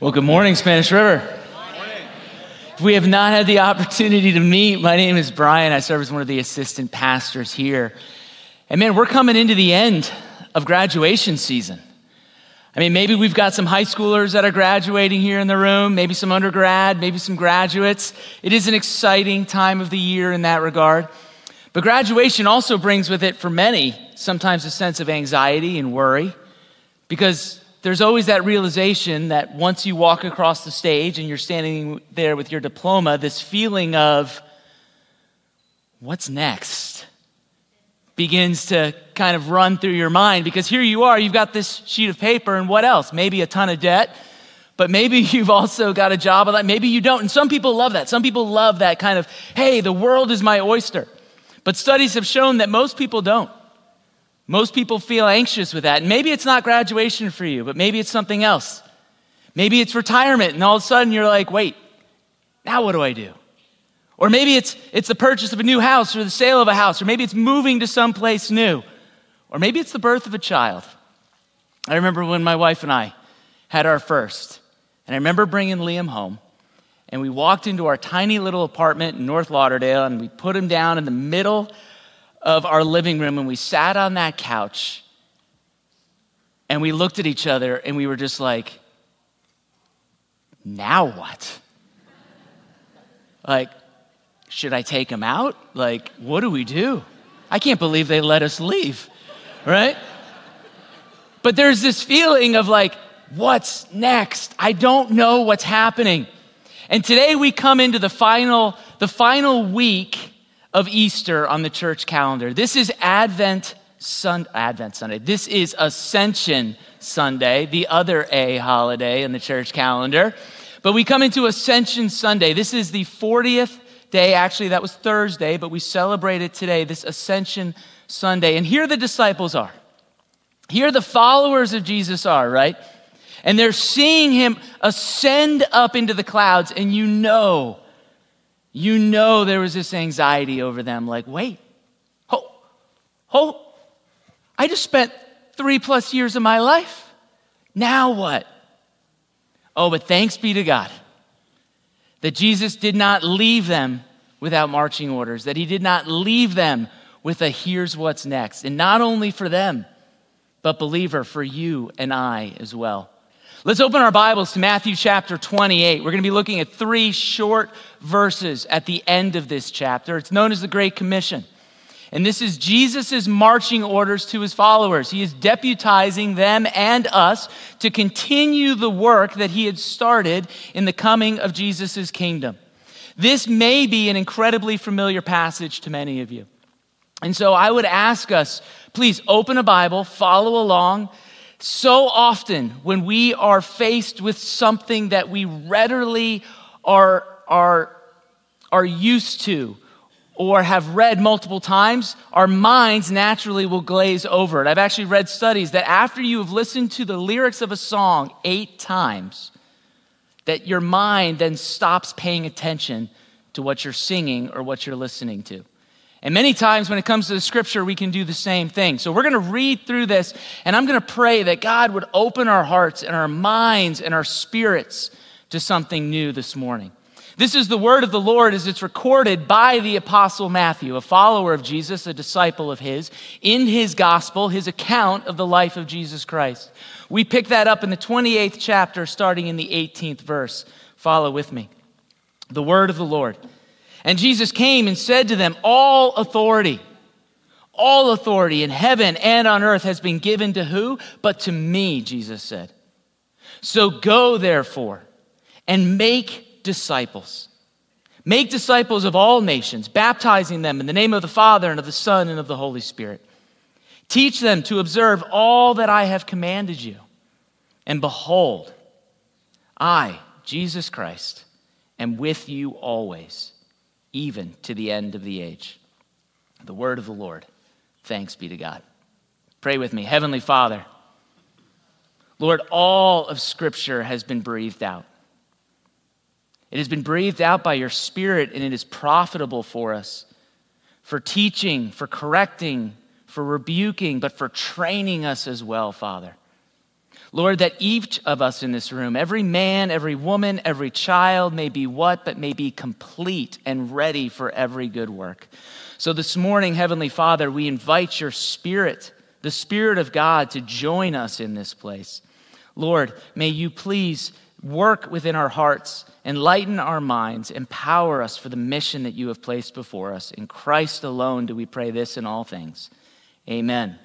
Well, good morning, Spanish River. If we have not had the opportunity to meet, my name is Brian. I serve as one of the assistant pastors here. And man, we're coming into the end of graduation season. I mean, maybe we've got some high schoolers that are graduating here in the room, maybe some undergrad, maybe some graduates. It is an exciting time of the year in that regard. But graduation also brings with it, for many, sometimes a sense of anxiety and worry because there's always that realization that once you walk across the stage and you're standing there with your diploma, this feeling of what's next begins to kind of run through your mind because here you are, you've got this sheet of paper, and what else? Maybe a ton of debt, but maybe you've also got a job, maybe you don't. And some people love that. Some people love that kind of, hey, the world is my oyster. But studies have shown that most people don't. Most people feel anxious with that. And maybe it's not graduation for you, but maybe it's something else. Maybe it's retirement, and all of a sudden you're like, wait, now what do I do? Or maybe it's, it's the purchase of a new house or the sale of a house, or maybe it's moving to someplace new, or maybe it's the birth of a child. I remember when my wife and I had our first, and I remember bringing Liam home, and we walked into our tiny little apartment in North Lauderdale, and we put him down in the middle of our living room and we sat on that couch and we looked at each other and we were just like, now what? like, should I take him out? Like, what do we do? I can't believe they let us leave, right? But there's this feeling of like, what's next? I don't know what's happening. And today we come into the final, the final week of Easter on the church calendar. This is Advent Sun- Advent Sunday. This is Ascension Sunday, the other A holiday in the church calendar. But we come into Ascension Sunday. This is the 40th day. Actually, that was Thursday, but we celebrate it today, this Ascension Sunday. And here the disciples are. Here the followers of Jesus are, right? And they're seeing him ascend up into the clouds, and you know you know there was this anxiety over them like, wait, oh, oh, I just spent three plus years of my life. Now what? Oh, but thanks be to God that Jesus did not leave them without marching orders, that he did not leave them with a here's what's next. And not only for them, but believer, for you and I as well. Let's open our Bibles to Matthew chapter 28. We're going to be looking at three short verses at the end of this chapter. It's known as the Great Commission. And this is Jesus' marching orders to his followers. He is deputizing them and us to continue the work that he had started in the coming of Jesus' kingdom. This may be an incredibly familiar passage to many of you. And so I would ask us, please open a Bible, follow along. So often, when we are faced with something that we readily are, are, are used to or have read multiple times, our minds naturally will glaze over it. I've actually read studies that after you have listened to the lyrics of a song eight times, that your mind then stops paying attention to what you're singing or what you're listening to. And many times when it comes to the scripture, we can do the same thing. So we're going to read through this, and I'm going to pray that God would open our hearts and our minds and our spirits to something new this morning. This is the word of the Lord as it's recorded by the Apostle Matthew, a follower of Jesus, a disciple of his, in his gospel, his account of the life of Jesus Christ. We pick that up in the 28th chapter, starting in the 18th verse. Follow with me. The word of the Lord. And Jesus came and said to them, All authority, all authority in heaven and on earth has been given to who? But to me, Jesus said. So go, therefore, and make disciples. Make disciples of all nations, baptizing them in the name of the Father and of the Son and of the Holy Spirit. Teach them to observe all that I have commanded you. And behold, I, Jesus Christ, am with you always even to the end of the age. The word of the Lord. Thanks be to God. Pray with me. Heavenly Father, Lord, all of Scripture has been breathed out. It has been breathed out by your Spirit, and it is profitable for us for teaching, for correcting, for rebuking, but for training us as well, Father. Lord, that each of us in this room, every man, every woman, every child, may be what, but may be complete and ready for every good work. So this morning, Heavenly Father, we invite your Spirit, the Spirit of God, to join us in this place. Lord, may you please work within our hearts, enlighten our minds, empower us for the mission that you have placed before us. In Christ alone do we pray this in all things. Amen.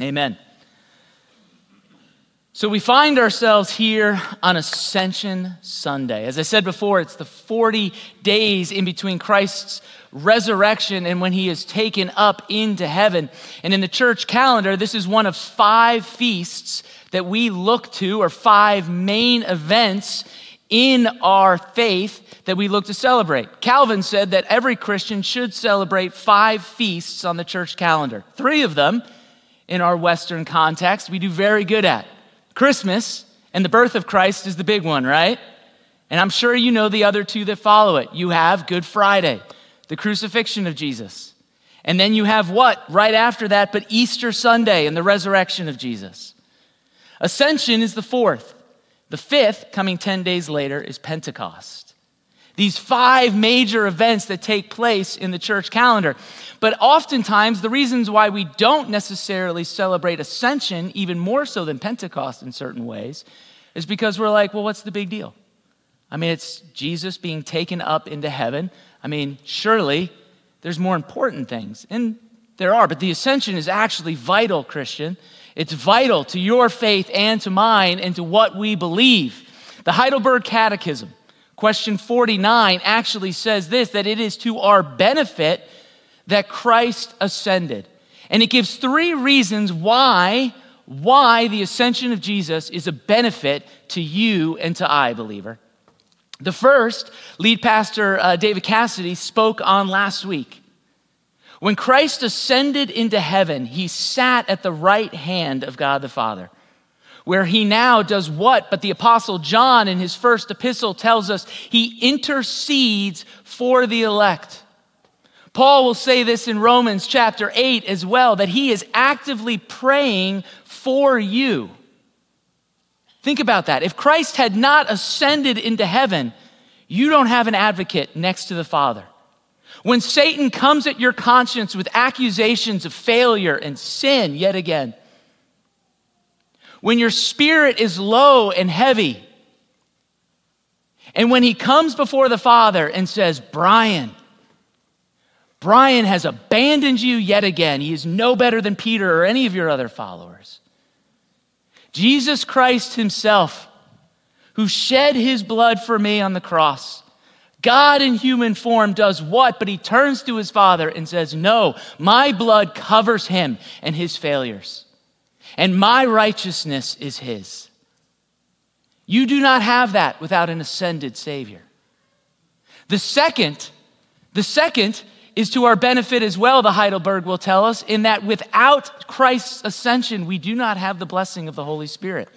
Amen. So we find ourselves here on Ascension Sunday. As I said before, it's the 40 days in between Christ's resurrection and when he is taken up into heaven. And in the church calendar, this is one of five feasts that we look to, or five main events in our faith that we look to celebrate. Calvin said that every Christian should celebrate five feasts on the church calendar. Three of them, in our Western context, we do very good at. Christmas and the birth of Christ is the big one, right? And I'm sure you know the other two that follow it. You have Good Friday, the crucifixion of Jesus. And then you have what right after that, but Easter Sunday and the resurrection of Jesus. Ascension is the fourth. The fifth, coming 10 days later, is Pentecost. These five major events that take place in the church calendar. But oftentimes, the reasons why we don't necessarily celebrate ascension, even more so than Pentecost in certain ways, is because we're like, well, what's the big deal? I mean, it's Jesus being taken up into heaven. I mean, surely there's more important things. And there are, but the ascension is actually vital, Christian. It's vital to your faith and to mine and to what we believe. The Heidelberg Catechism, question 49, actually says this that it is to our benefit that Christ ascended. And it gives three reasons why why the ascension of Jesus is a benefit to you and to I, believer. The first, lead pastor uh, David Cassidy spoke on last week. When Christ ascended into heaven, he sat at the right hand of God the Father, where he now does what? But the Apostle John in his first epistle tells us he intercedes for the elect. Paul will say this in Romans chapter 8 as well that he is actively praying for you. Think about that. If Christ had not ascended into heaven, you don't have an advocate next to the Father. When Satan comes at your conscience with accusations of failure and sin yet again, when your spirit is low and heavy, and when he comes before the Father and says, Brian, Brian has abandoned you yet again. He is no better than Peter or any of your other followers. Jesus Christ Himself, who shed His blood for me on the cross, God in human form does what? But He turns to His Father and says, No, my blood covers Him and His failures, and my righteousness is His. You do not have that without an ascended Savior. The second, the second is to our benefit as well, the Heidelberg will tell us, in that without Christ's ascension, we do not have the blessing of the Holy Spirit.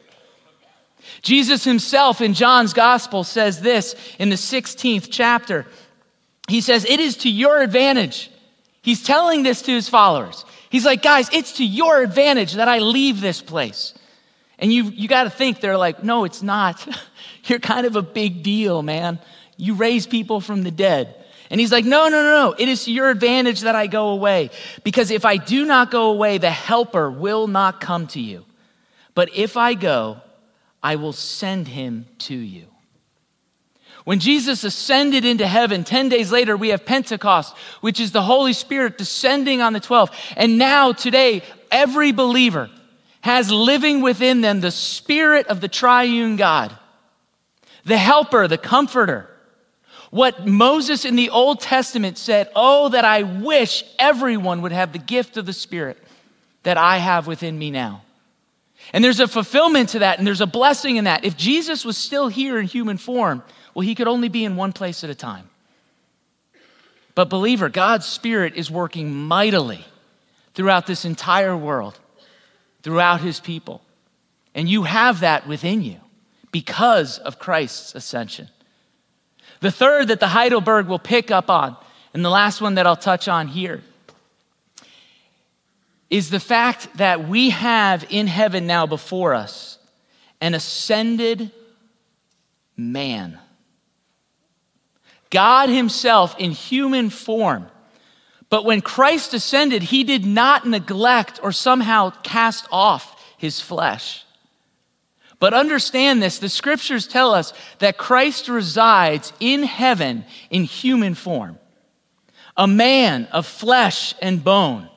Jesus himself in John's gospel says this in the 16th chapter. He says, It is to your advantage. He's telling this to his followers. He's like, Guys, it's to your advantage that I leave this place. And you, you got to think, they're like, No, it's not. You're kind of a big deal, man. You raise people from the dead. And he's like, No, no, no, no. It is to your advantage that I go away. Because if I do not go away, the helper will not come to you. But if I go, I will send him to you. When Jesus ascended into heaven, 10 days later, we have Pentecost, which is the Holy Spirit descending on the 12. And now, today, every believer has living within them the Spirit of the triune God, the helper, the comforter what Moses in the Old Testament said, Oh, that I wish everyone would have the gift of the Spirit that I have within me now. And there's a fulfillment to that, and there's a blessing in that. If Jesus was still here in human form, well, he could only be in one place at a time. But, believer, God's Spirit is working mightily throughout this entire world, throughout his people. And you have that within you because of Christ's ascension. The third that the Heidelberg will pick up on, and the last one that I'll touch on here, is the fact that we have in heaven now before us an ascended man. God Himself in human form. But when Christ ascended, He did not neglect or somehow cast off His flesh. But understand this the scriptures tell us that Christ resides in heaven in human form, a man of flesh and bone,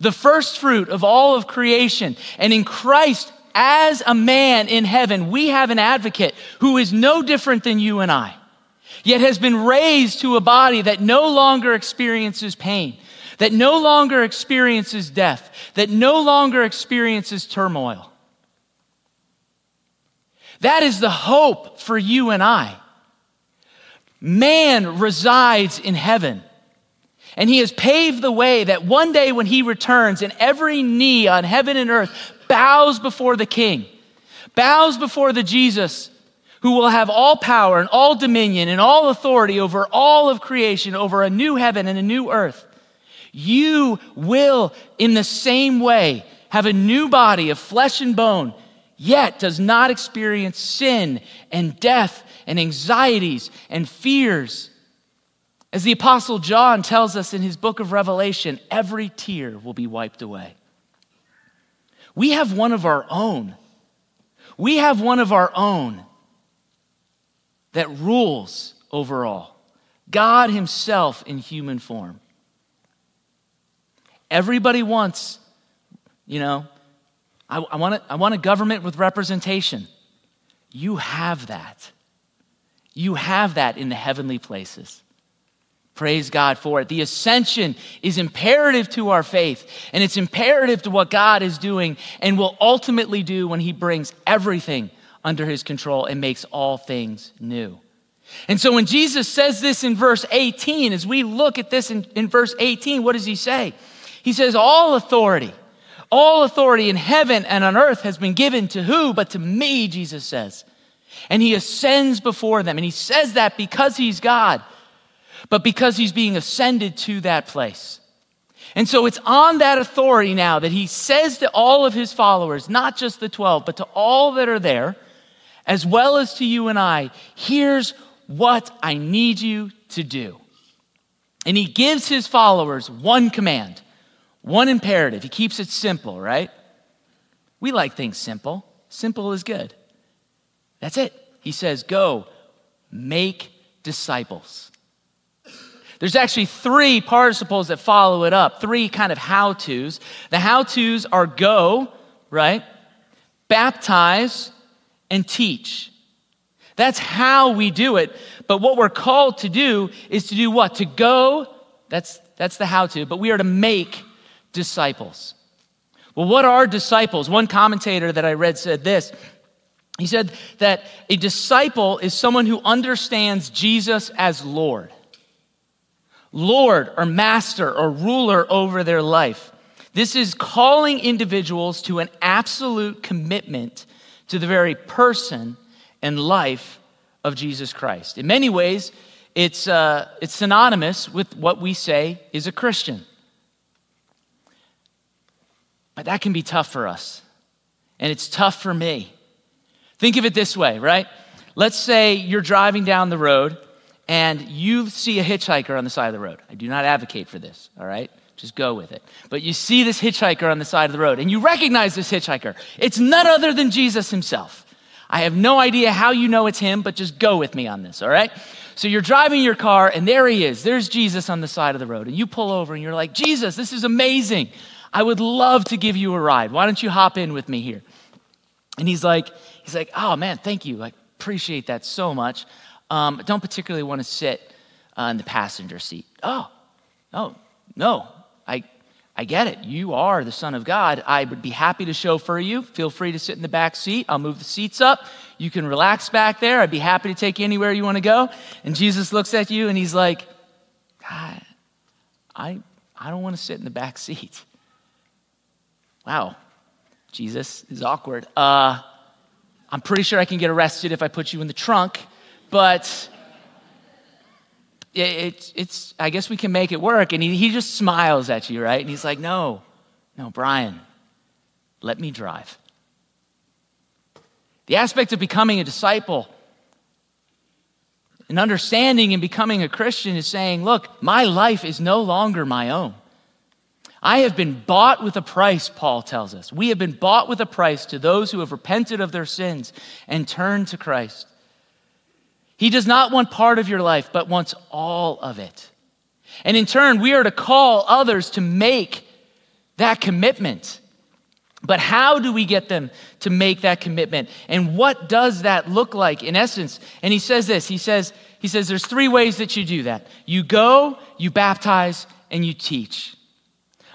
the first fruit of all of creation. And in Christ, as a man in heaven, we have an advocate who is no different than you and I, yet has been raised to a body that no longer experiences pain, that no longer experiences death, that no longer experiences turmoil. That is the hope for you and I. Man resides in heaven. And he has paved the way that one day when he returns and every knee on heaven and earth bows before the king, bows before the Jesus who will have all power and all dominion and all authority over all of creation, over a new heaven and a new earth. You will, in the same way, have a new body of flesh and bone yet does not experience sin and death and anxieties and fears. As the Apostle John tells us in his book of Revelation, every tear will be wiped away. We have one of our own. We have one of our own that rules over all God Himself in human form. Everybody wants, you know, I, I, want a, I want a government with representation. You have that. You have that in the heavenly places. Praise God for it. The ascension is imperative to our faith, and it's imperative to what God is doing and will ultimately do when He brings everything under His control and makes all things new. And so when Jesus says this in verse 18, as we look at this in, in verse 18, what does He say? He says, All authority all authority in heaven and on earth has been given to who but to me, Jesus says. And he ascends before them. And he says that because he's God, but because he's being ascended to that place. And so it's on that authority now that he says to all of his followers, not just the 12, but to all that are there, as well as to you and I, here's what I need you to do. And he gives his followers one command one imperative. He keeps it simple, right? We like things simple. Simple is good. That's it. He says, Go, make disciples. There's actually three participles that follow it up, three kind of how to's. The how to's are go, right? Baptize and teach. That's how we do it. But what we're called to do is to do what? To go, that's, that's the how to, but we are to make disciples. Well, what are disciples? One commentator that I read said this. He said that a disciple is someone who understands Jesus as Lord. Lord or master or ruler over their life. This is calling individuals to an absolute commitment to the very person and life of Jesus Christ. In many ways, it's, uh, it's synonymous with what we say is a Christian. But that can be tough for us. And it's tough for me. Think of it this way, right? Let's say you're driving down the road and you see a hitchhiker on the side of the road. I do not advocate for this, all right? Just go with it. But you see this hitchhiker on the side of the road and you recognize this hitchhiker. It's none other than Jesus himself. I have no idea how you know it's him, but just go with me on this, all right? So you're driving your car and there he is. There's Jesus on the side of the road. And you pull over and you're like, Jesus, this is amazing. I would love to give you a ride. Why don't you hop in with me here? And he's like, he's like, oh man, thank you. I appreciate that so much. Um, don't particularly want to sit uh, in the passenger seat. Oh, oh, no, I, get it. You are the Son of God. I would be happy to chauffeur you. Feel free to sit in the back seat. I'll move the seats up. You can relax back there. I'd be happy to take you anywhere you want to go. And Jesus looks at you and he's like, I, I, I don't want to sit in the back seat wow, Jesus is awkward. Uh, I'm pretty sure I can get arrested if I put you in the trunk, but it, it, it's, I guess we can make it work. And he, he just smiles at you, right? And he's like, no, no, Brian, let me drive. The aspect of becoming a disciple and understanding and becoming a Christian is saying, look, my life is no longer my own. I have been bought with a price, Paul tells us. We have been bought with a price to those who have repented of their sins and turned to Christ. He does not want part of your life, but wants all of it. And in turn, we are to call others to make that commitment. But how do we get them to make that commitment? And what does that look like in essence? And he says this he says, he says there's three ways that you do that you go, you baptize, and you teach.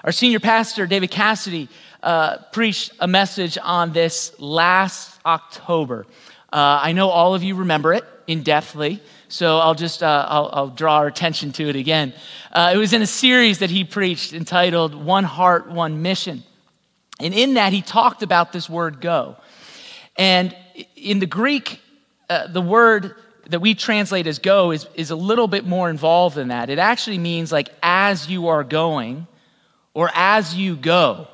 Our senior pastor, David Cassidy, uh, preached a message on this last October. Uh, I know all of you remember it in depthly, so I'll just uh, I'll, I'll, draw our attention to it again. Uh, it was in a series that he preached entitled "One Heart, One Mission," and in that he talked about this word "go." And in the Greek, uh, the word that we translate as "go" is is a little bit more involved than that. It actually means like as you are going or as you go.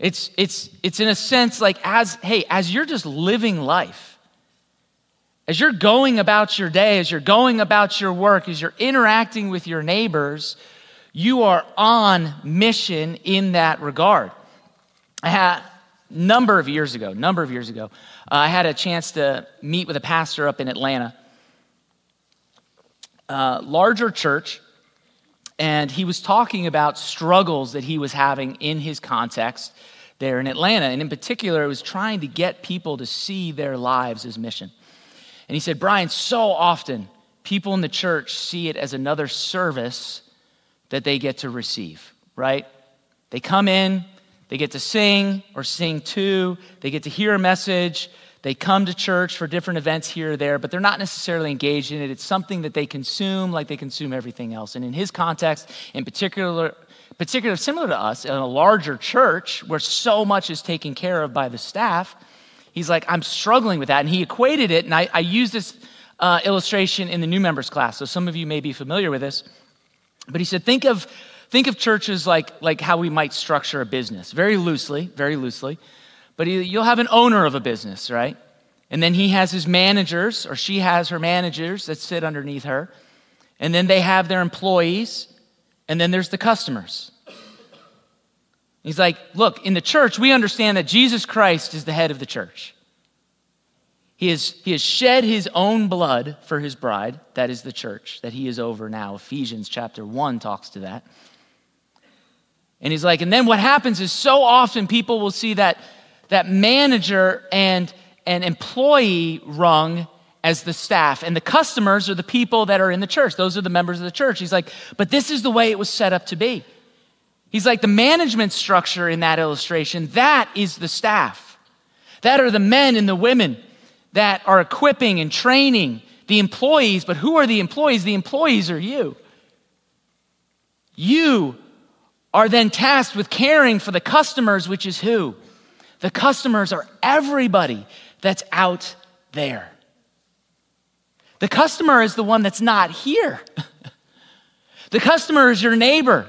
It's, it's, it's in a sense like as, hey, as you're just living life, as you're going about your day, as you're going about your work, as you're interacting with your neighbors, you are on mission in that regard. I had a number of years ago, number of years ago, uh, I had a chance to meet with a pastor up in Atlanta. Uh, larger church, and he was talking about struggles that he was having in his context there in Atlanta. And in particular, it was trying to get people to see their lives as mission. And he said, Brian, so often people in the church see it as another service that they get to receive, right? They come in, they get to sing or sing to, they get to hear a message, they come to church for different events here or there, but they're not necessarily engaged in it. It's something that they consume like they consume everything else. And in his context, in particular, particular similar to us, in a larger church where so much is taken care of by the staff, he's like, I'm struggling with that. And he equated it, and I, I use this uh, illustration in the new members class, so some of you may be familiar with this. But he said, think of, think of churches like, like how we might structure a business, very loosely, very loosely. But you'll have an owner of a business, right? And then he has his managers, or she has her managers that sit underneath her. And then they have their employees. And then there's the customers. He's like, look, in the church, we understand that Jesus Christ is the head of the church. He has, he has shed his own blood for his bride, that is the church that he is over now. Ephesians chapter 1 talks to that. And he's like, and then what happens is so often people will see that that manager and an employee rung as the staff. And the customers are the people that are in the church. Those are the members of the church. He's like, but this is the way it was set up to be. He's like, the management structure in that illustration, that is the staff. That are the men and the women that are equipping and training the employees. But who are the employees? The employees are you. You are then tasked with caring for the customers, which is who? The customers are everybody that's out there. The customer is the one that's not here. the customer is your neighbor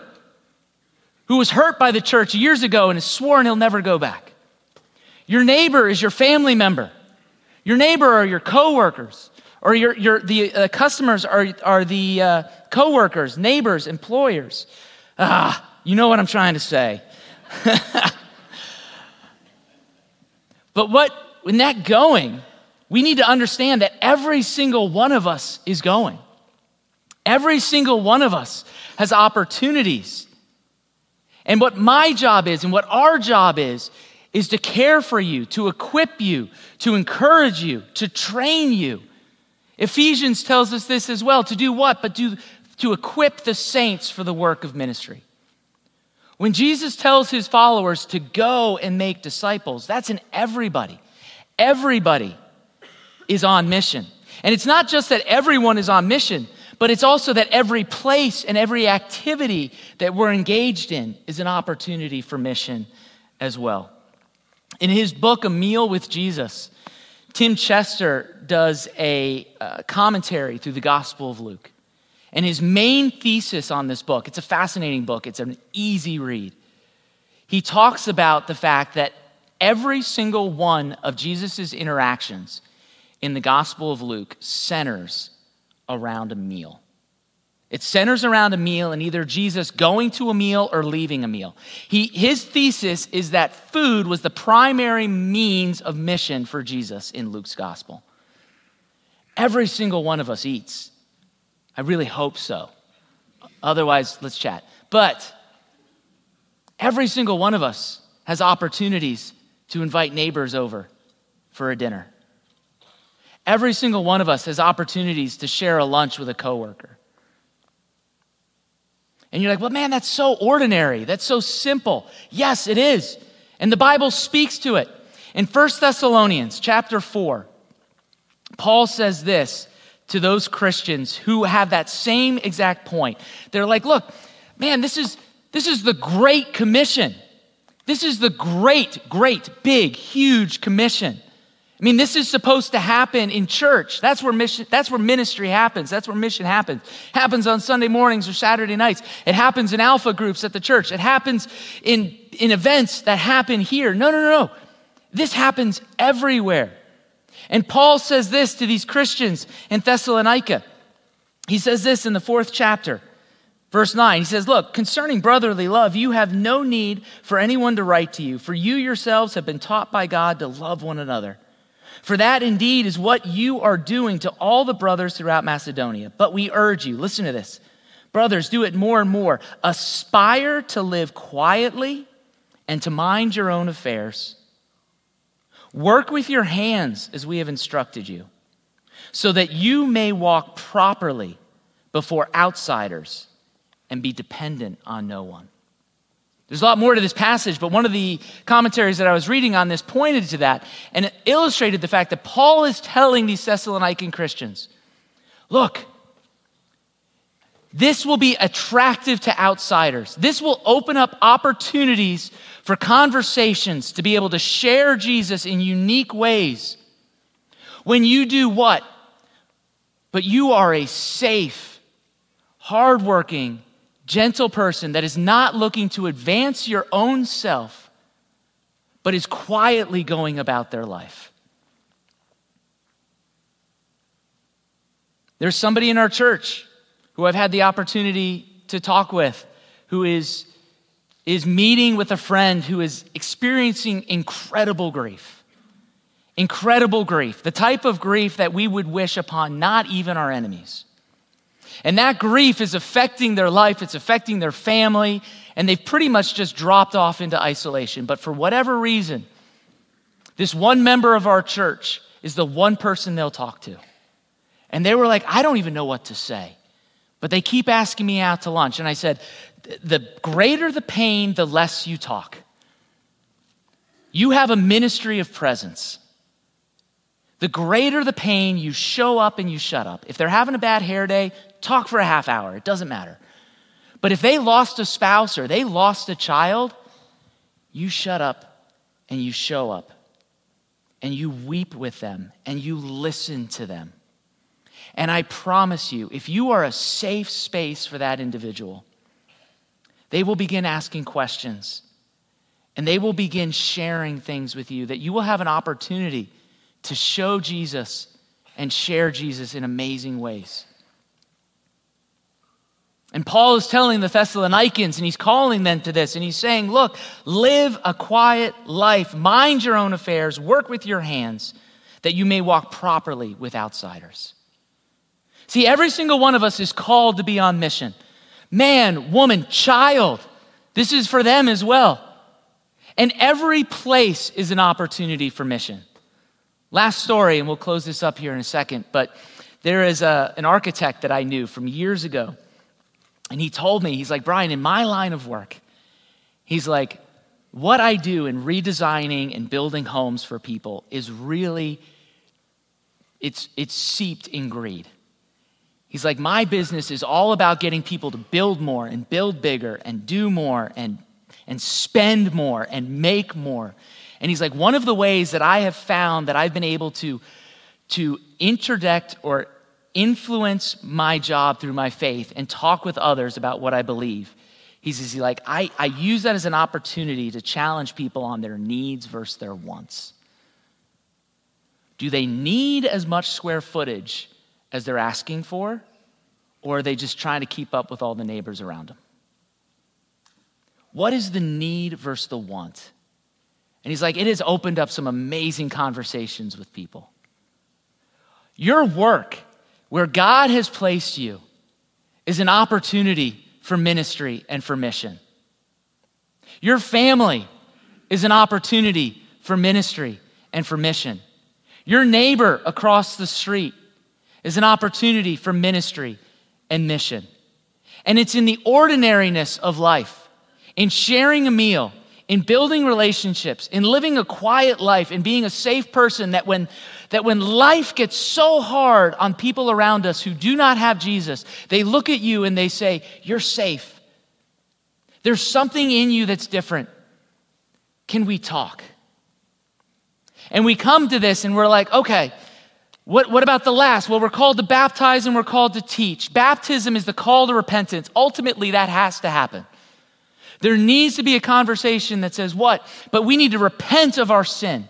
who was hurt by the church years ago and has sworn he'll never go back. Your neighbor is your family member. Your neighbor are your coworkers, or your, your, the uh, customers are, are the uh, coworkers, neighbors, employers. Ah, you know what I'm trying to say. But what, in that going, we need to understand that every single one of us is going. Every single one of us has opportunities. And what my job is and what our job is, is to care for you, to equip you, to encourage you, to train you. Ephesians tells us this as well to do what? But to, to equip the saints for the work of ministry. When Jesus tells his followers to go and make disciples, that's in everybody. Everybody is on mission. And it's not just that everyone is on mission, but it's also that every place and every activity that we're engaged in is an opportunity for mission as well. In his book, A Meal with Jesus, Tim Chester does a uh, commentary through the Gospel of Luke. And his main thesis on this book, it's a fascinating book, it's an easy read. He talks about the fact that every single one of Jesus' interactions in the Gospel of Luke centers around a meal. It centers around a meal and either Jesus going to a meal or leaving a meal. He, his thesis is that food was the primary means of mission for Jesus in Luke's gospel. Every single one of us eats. I really hope so. Otherwise, let's chat. But every single one of us has opportunities to invite neighbors over for a dinner. Every single one of us has opportunities to share a lunch with a coworker. And you're like, well, man, that's so ordinary. That's so simple. Yes, it is. And the Bible speaks to it. In 1 Thessalonians chapter 4, Paul says this to those Christians who have that same exact point. They're like, look, man, this is, this is the Great Commission. This is the great, great, big, huge commission. I mean, this is supposed to happen in church. That's where mission, that's where ministry happens. That's where mission happens. It happens on Sunday mornings or Saturday nights. It happens in alpha groups at the church. It happens in, in events that happen here. No, no, no, no. This happens everywhere. And Paul says this to these Christians in Thessalonica. He says this in the fourth chapter, verse 9. He says, Look, concerning brotherly love, you have no need for anyone to write to you, for you yourselves have been taught by God to love one another. For that indeed is what you are doing to all the brothers throughout Macedonia. But we urge you, listen to this. Brothers, do it more and more. Aspire to live quietly and to mind your own affairs. Work with your hands as we have instructed you, so that you may walk properly before outsiders and be dependent on no one. There's a lot more to this passage, but one of the commentaries that I was reading on this pointed to that and it illustrated the fact that Paul is telling these Thessalonican Christians look, this will be attractive to outsiders. This will open up opportunities for conversations to be able to share Jesus in unique ways. When you do what? But you are a safe, hardworking, gentle person that is not looking to advance your own self, but is quietly going about their life. There's somebody in our church who I've had the opportunity to talk with who is, is meeting with a friend who is experiencing incredible grief. Incredible grief, the type of grief that we would wish upon not even our enemies. And that grief is affecting their life, it's affecting their family, and they've pretty much just dropped off into isolation. But for whatever reason, this one member of our church is the one person they'll talk to. And they were like, I don't even know what to say. But they keep asking me out to lunch. And I said, the greater the pain, the less you talk. You have a ministry of presence. The greater the pain, you show up and you shut up. If they're having a bad hair day, talk for a half hour, it doesn't matter. But if they lost a spouse or they lost a child, you shut up and you show up and you weep with them and you listen to them. And I promise you, if you are a safe space for that individual, they will begin asking questions and they will begin sharing things with you that you will have an opportunity to show Jesus and share Jesus in amazing ways. And Paul is telling the Thessalonians, and he's calling them to this, and he's saying, Look, live a quiet life, mind your own affairs, work with your hands, that you may walk properly with outsiders. See, every single one of us is called to be on mission. Man, woman, child, this is for them as well. And every place is an opportunity for mission. Last story, and we'll close this up here in a second, but there is a, an architect that I knew from years ago and he told me, he's like, Brian, in my line of work, he's like, what I do in redesigning and building homes for people is really, it's, it's seeped in greed. He's like, my business is all about getting people to build more and build bigger and do more and, and spend more and make more. And he's like, one of the ways that I have found that I've been able to, to interdict or influence my job through my faith and talk with others about what I believe. He's, he's like, I, I use that as an opportunity to challenge people on their needs versus their wants. Do they need as much square footage as they're asking for? Or are they just trying to keep up with all the neighbors around them? What is the need versus the want? And he's like, it has opened up some amazing conversations with people. Your work, where God has placed you, is an opportunity for ministry and for mission. Your family is an opportunity for ministry and for mission. Your neighbor across the street is an opportunity for ministry and mission. And it's in the ordinariness of life, in sharing a meal, in building relationships, in living a quiet life, in being a safe person that when that when life gets so hard on people around us who do not have Jesus, they look at you and they say, You're safe. There's something in you that's different. Can we talk? And we come to this and we're like, okay, what, what about the last? Well, we're called to baptize and we're called to teach. Baptism is the call to repentance. Ultimately, that has to happen. There needs to be a conversation that says, what? But we need to repent of our sin.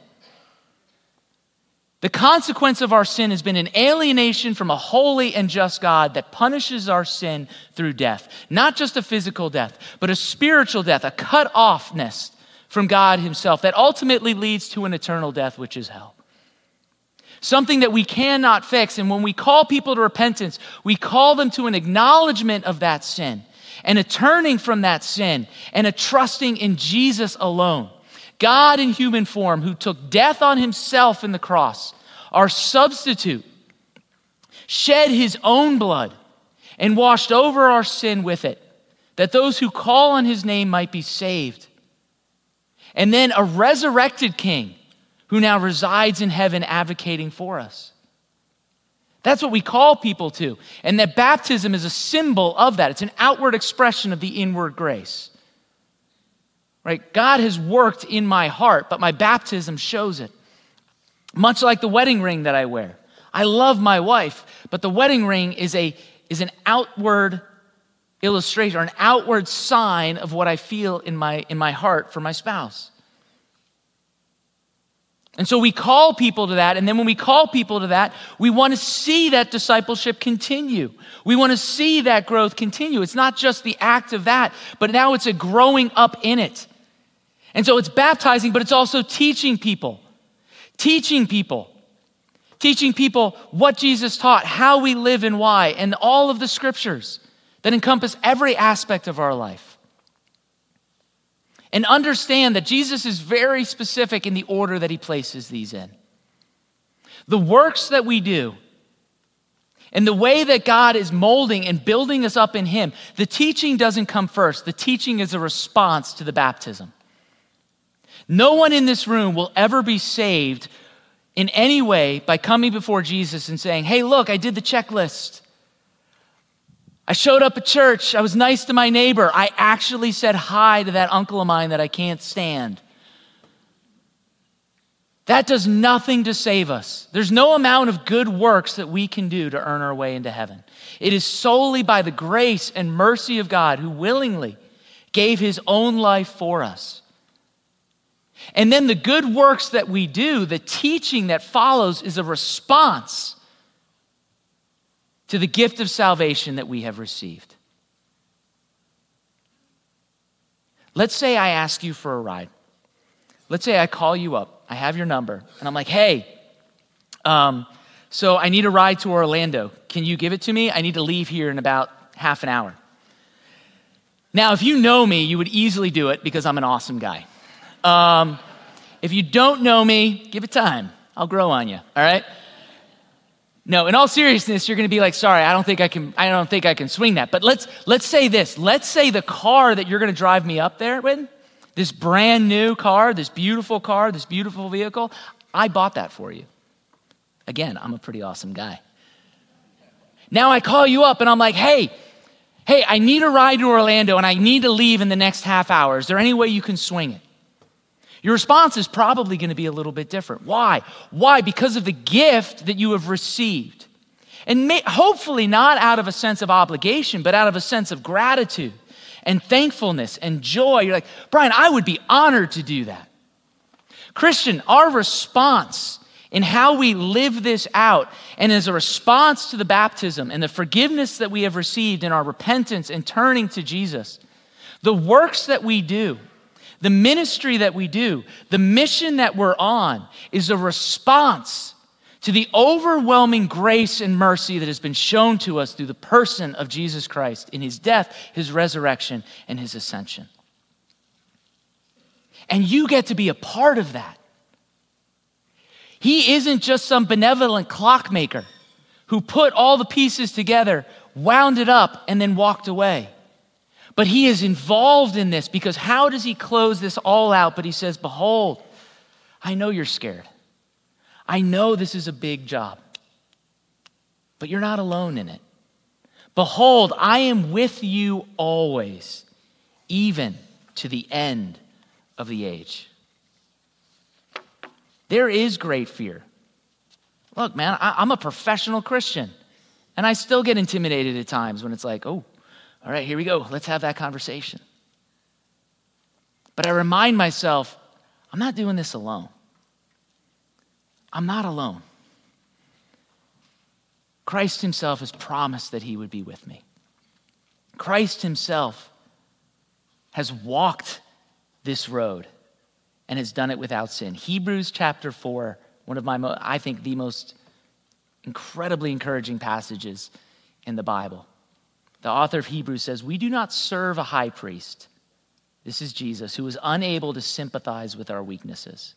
The consequence of our sin has been an alienation from a holy and just God that punishes our sin through death. Not just a physical death, but a spiritual death, a cut offness from God Himself that ultimately leads to an eternal death, which is hell. Something that we cannot fix. And when we call people to repentance, we call them to an acknowledgement of that sin and a turning from that sin and a trusting in Jesus alone. God in human form who took death on himself in the cross, our substitute, shed his own blood and washed over our sin with it, that those who call on his name might be saved. And then a resurrected king who now resides in heaven advocating for us. That's what we call people to. And that baptism is a symbol of that. It's an outward expression of the inward grace. Right? God has worked in my heart, but my baptism shows it. Much like the wedding ring that I wear. I love my wife, but the wedding ring is, a, is an outward illustration or an outward sign of what I feel in my, in my heart for my spouse. And so we call people to that. And then when we call people to that, we want to see that discipleship continue. We want to see that growth continue. It's not just the act of that, but now it's a growing up in it. And so it's baptizing, but it's also teaching people. Teaching people. Teaching people what Jesus taught, how we live and why, and all of the scriptures that encompass every aspect of our life. And understand that Jesus is very specific in the order that he places these in. The works that we do, and the way that God is molding and building us up in Him, the teaching doesn't come first. The teaching is a response to the baptism. No one in this room will ever be saved in any way by coming before Jesus and saying, Hey, look, I did the checklist. I showed up at church. I was nice to my neighbor. I actually said hi to that uncle of mine that I can't stand. That does nothing to save us. There's no amount of good works that we can do to earn our way into heaven. It is solely by the grace and mercy of God who willingly gave his own life for us. And then the good works that we do, the teaching that follows, is a response to the gift of salvation that we have received. Let's say I ask you for a ride. Let's say I call you up. I have your number, and I'm like, hey, um, so I need a ride to Orlando. Can you give it to me? I need to leave here in about half an hour. Now, if you know me, you would easily do it because I'm an awesome guy. Um, if you don't know me, give it time. I'll grow on you, all right? No, in all seriousness, you're going to be like, sorry, I don't think I can, I don't think I can swing that. But let's, let's say this. Let's say the car that you're going to drive me up there with, this brand new car, this beautiful car, this beautiful vehicle, I bought that for you. Again, I'm a pretty awesome guy. Now I call you up and I'm like, hey, hey, I need a ride to Orlando and I need to leave in the next half hour. Is there any way you can swing it? Your response is probably going to be a little bit different. Why? Why? Because of the gift that you have received. And may, hopefully not out of a sense of obligation, but out of a sense of gratitude and thankfulness and joy. You're like, Brian, I would be honored to do that. Christian, our response in how we live this out, and as a response to the baptism and the forgiveness that we have received in our repentance and turning to Jesus, the works that we do, the ministry that we do, the mission that we're on is a response to the overwhelming grace and mercy that has been shown to us through the person of Jesus Christ in his death, his resurrection, and his ascension. And you get to be a part of that. He isn't just some benevolent clockmaker who put all the pieces together, wound it up, and then walked away. But he is involved in this because how does he close this all out? But he says, Behold, I know you're scared. I know this is a big job, but you're not alone in it. Behold, I am with you always, even to the end of the age. There is great fear. Look, man, I, am a professional Christian, and I still get intimidated at times when it's like, oh, all right, here we go. Let's have that conversation. But I remind myself, I'm not doing this alone. I'm not alone. Christ Himself has promised that He would be with me. Christ Himself has walked this road and has done it without sin. Hebrews chapter 4, one of my, I think, the most incredibly encouraging passages in the Bible. The author of Hebrews says, We do not serve a high priest. This is Jesus, who is unable to sympathize with our weaknesses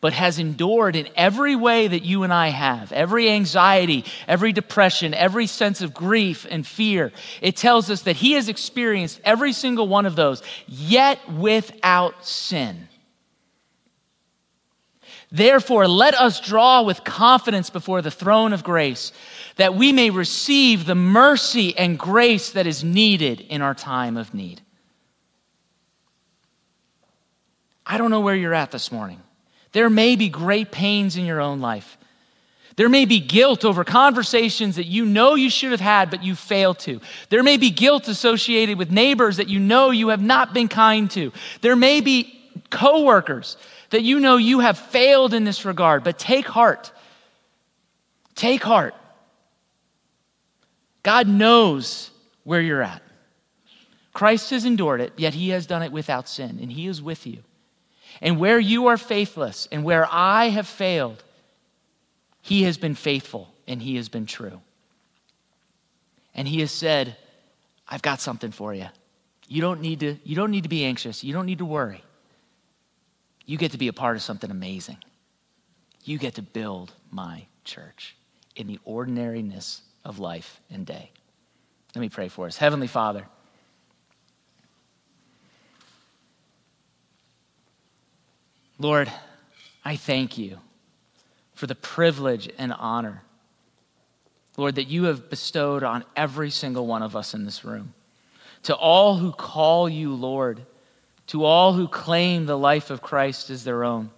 but has endured in every way that you and I have every anxiety, every depression, every sense of grief and fear. It tells us that he has experienced every single one of those, yet without sin. Therefore, let us draw with confidence before the throne of grace that we may receive the mercy and grace that is needed in our time of need. I don't know where you're at this morning. There may be great pains in your own life. There may be guilt over conversations that you know you should have had, but you failed to. There may be guilt associated with neighbors that you know you have not been kind to. There may be coworkers that you know you have failed in this regard, but take heart. Take heart. God knows where you're at. Christ has endured it, yet he has done it without sin, and he is with you. And where you are faithless and where I have failed, he has been faithful and he has been true. And he has said, I've got something for you. You don't need to, you don't need to be anxious. You don't need to worry. You get to be a part of something amazing. You get to build my church in the ordinariness of life and day. Let me pray for us. Heavenly Father, Lord, I thank you for the privilege and honor, Lord, that you have bestowed on every single one of us in this room. To all who call you Lord, to all who claim the life of Christ as their own.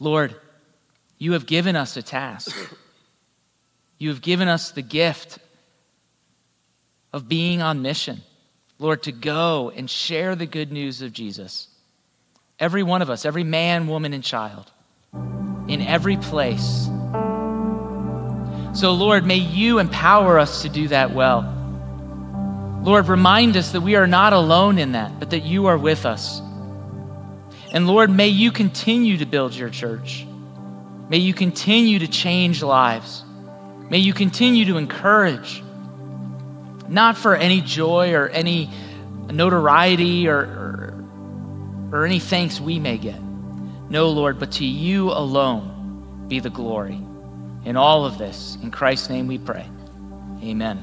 Lord, you have given us a task. You have given us the gift of being on mission. Lord, to go and share the good news of Jesus. Every one of us, every man, woman, and child, in every place. So, Lord, may you empower us to do that well. Lord, remind us that we are not alone in that, but that you are with us. And Lord, may you continue to build your church. May you continue to change lives. May you continue to encourage, not for any joy or any notoriety or, or or any thanks we may get. No, Lord, but to you alone be the glory. In all of this, in Christ's name we pray. Amen.